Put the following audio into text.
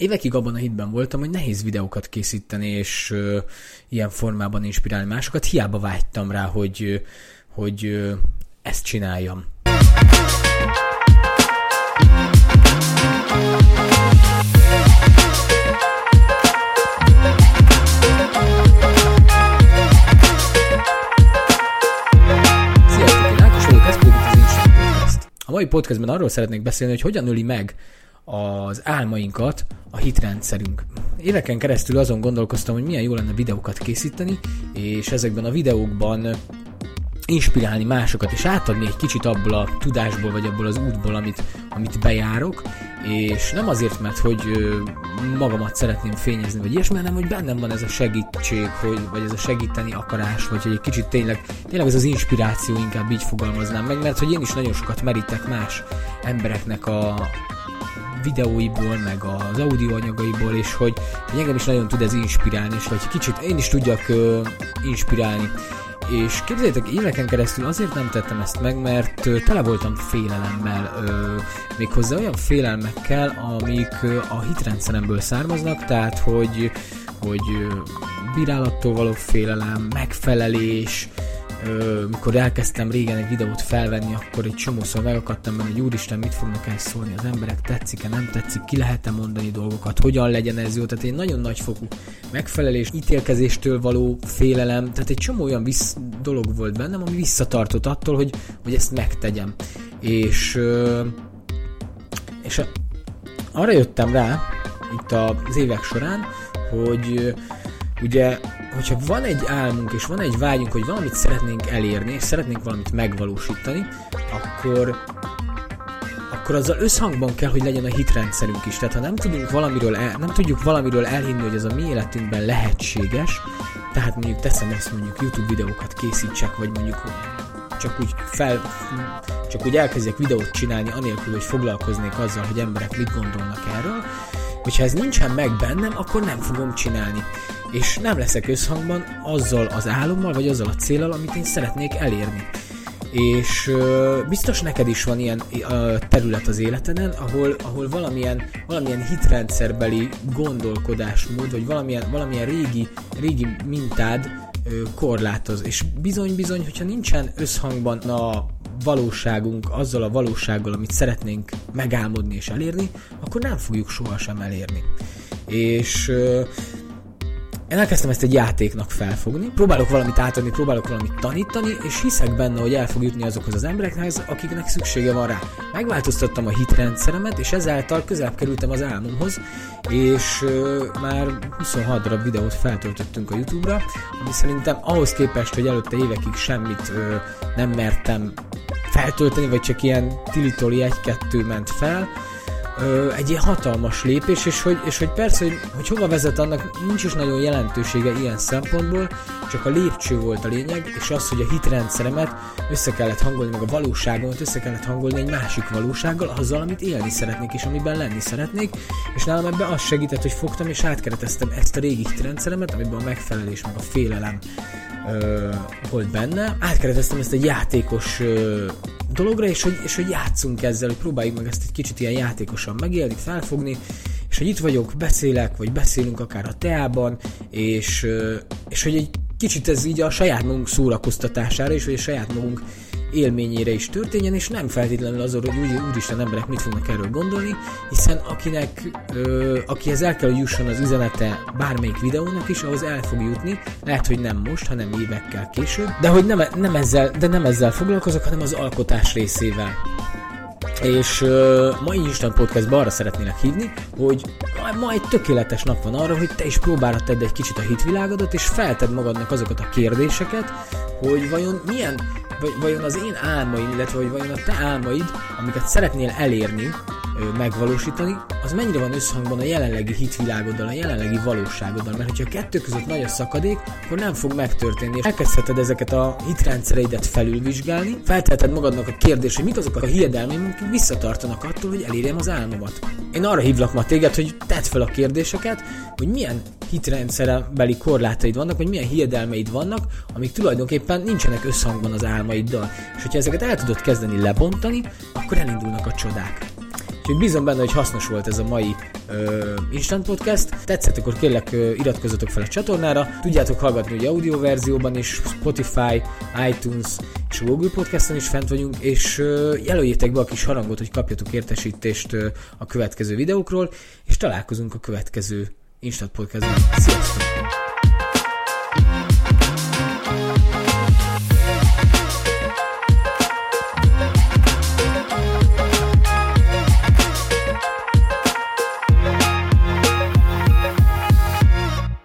évekig abban a hitben voltam, hogy nehéz videókat készíteni, és ö, ilyen formában inspirálni másokat. Hiába vágytam rá, hogy, hogy ö, ezt csináljam. A mai podcastben arról szeretnék beszélni, hogy hogyan öli meg az álmainkat a hitrendszerünk. Éveken keresztül azon gondolkoztam, hogy milyen jó lenne videókat készíteni, és ezekben a videókban inspirálni másokat, és átadni egy kicsit abból a tudásból, vagy abból az útból, amit, amit bejárok, és nem azért, mert hogy magamat szeretném fényezni, vagy ilyesmi, hanem hogy bennem van ez a segítség, hogy, vagy ez a segíteni akarás, vagy hogy egy kicsit tényleg, tényleg ez az inspiráció, inkább így fogalmaznám meg, mert hogy én is nagyon sokat merítek más embereknek a, videóiból, meg az audioanyagaiból, és hogy, hogy engem is nagyon tud ez inspirálni, és hogy kicsit én is tudjak uh, inspirálni. És képzeljétek, éveken keresztül azért nem tettem ezt meg, mert uh, tele voltam félelemmel, uh, méghozzá olyan félelmekkel, amik uh, a hitrendszeremből származnak, tehát hogy, hogy uh, bírálattól való félelem, megfelelés, ö, mikor elkezdtem régen egy videót felvenni, akkor egy csomószor megakadtam benne, hogy úristen, mit fognak el szólni az emberek, tetszik-e, nem tetszik, ki lehet-e mondani dolgokat, hogyan legyen ez jó, tehát egy nagyon nagyfokú megfelelés, ítélkezéstől való félelem, tehát egy csomó olyan vissz dolog volt bennem, ami visszatartott attól, hogy, hogy ezt megtegyem. És, és arra jöttem rá, itt az évek során, hogy ugye hogyha van egy álmunk és van egy vágyunk, hogy valamit szeretnénk elérni, és szeretnénk valamit megvalósítani, akkor akkor azzal összhangban kell, hogy legyen a hitrendszerünk is. Tehát ha nem tudunk valamiről el, nem tudjuk valamiről elhinni, hogy ez a mi életünkben lehetséges, tehát mondjuk teszem ezt mondjuk YouTube videókat készítsek, vagy mondjuk csak úgy fel, csak úgy elkezdjek videót csinálni, anélkül, hogy foglalkoznék azzal, hogy emberek mit gondolnak erről, hogyha ez nincsen meg bennem, akkor nem fogom csinálni és nem leszek összhangban azzal az álommal, vagy azzal a célral, amit én szeretnék elérni. És ö, biztos neked is van ilyen ö, terület az életeden, ahol, ahol valamilyen, valamilyen hitrendszerbeli gondolkodásmód, vagy valamilyen, valamilyen régi, régi mintád ö, korlátoz. És bizony-bizony, hogyha nincsen összhangban a valóságunk azzal a valósággal, amit szeretnénk megálmodni és elérni, akkor nem fogjuk sohasem elérni. És én elkezdtem ezt egy játéknak felfogni, próbálok valamit átadni, próbálok valamit tanítani, és hiszek benne, hogy el fog jutni azokhoz az emberekhez, akiknek szüksége van rá. Megváltoztattam a hitrendszeremet, és ezáltal közelebb kerültem az álmomhoz, és ö, már 26 darab videót feltöltöttünk a YouTube-ra, ami szerintem ahhoz képest, hogy előtte évekig semmit ö, nem mertem feltölteni, vagy csak ilyen tilitoli egy-kettő ment fel, ö, egy ilyen hatalmas lépés, és hogy, és hogy persze, hogy, hogy hova vezet, annak nincs is nagyon jelentősége ilyen szempontból, csak a lépcső volt a lényeg, és az, hogy a hitrendszeremet össze kellett hangolni, meg a valóságomat össze kellett hangolni egy másik valósággal, azzal, amit élni szeretnék, és amiben lenni szeretnék, és nálam ebben az segített, hogy fogtam és átkereteztem ezt a régi hitrendszeremet, amiben a megfelelés, meg a félelem ö, volt benne. Átkereteztem ezt egy játékos ö, dologra, és hogy, és hogy játszunk ezzel, hogy próbáljuk meg ezt egy kicsit ilyen játékosan megélni, felfogni, és hogy itt vagyok, beszélek, vagy beszélünk akár a teában, és, és hogy egy kicsit ez így a saját magunk szórakoztatására, és hogy a saját magunk élményére is történjen, és nem feltétlenül azon, hogy úgy, úristen emberek mit fognak erről gondolni, hiszen akinek, ö, akihez el kell, hogy jusson az üzenete bármelyik videónak is, ahhoz el fog jutni, lehet, hogy nem most, hanem évekkel később, de hogy nem, nem ezzel, de nem ezzel foglalkozok, hanem az alkotás részével. És uh, mai Instant Podcastban arra szeretnélek hívni, hogy ma, egy tökéletes nap van arra, hogy te is próbálod tedd egy kicsit a hitvilágodat, és felted magadnak azokat a kérdéseket, hogy vajon milyen vajon az én álmaim, illetve hogy vajon a te álmaid, amiket szeretnél elérni, megvalósítani, az mennyire van összhangban a jelenlegi hitvilágoddal, a jelenlegi valóságoddal, mert hogyha a kettő között nagy a szakadék, akkor nem fog megtörténni, és elkezdheted ezeket a hitrendszereidet felülvizsgálni, felteheted magadnak a kérdést, hogy mit azok a hiedelmeim, amik visszatartanak attól, hogy elérjem az álmomat. Én arra hívlak ma téged, hogy tedd fel a kérdéseket, hogy milyen hitrendszerbeli korlátaid vannak, vagy milyen hiedelmeid vannak, amik tulajdonképpen nincsenek összhangban az álmaiddal. És hogyha ezeket el tudod kezdeni lebontani, akkor elindulnak a csodák. Úgyhogy bízom benne, hogy hasznos volt ez a mai ö, Instant Podcast. Tetszett, akkor kérlek ö, iratkozzatok fel a csatornára. Tudjátok hallgatni ugye audio verzióban is, Spotify, iTunes és a Google Podcaston is fent vagyunk, és ö, jelöljétek be a kis harangot, hogy kapjatok értesítést ö, a következő videókról, és találkozunk a következő Instant Podcastban. Sziasztok!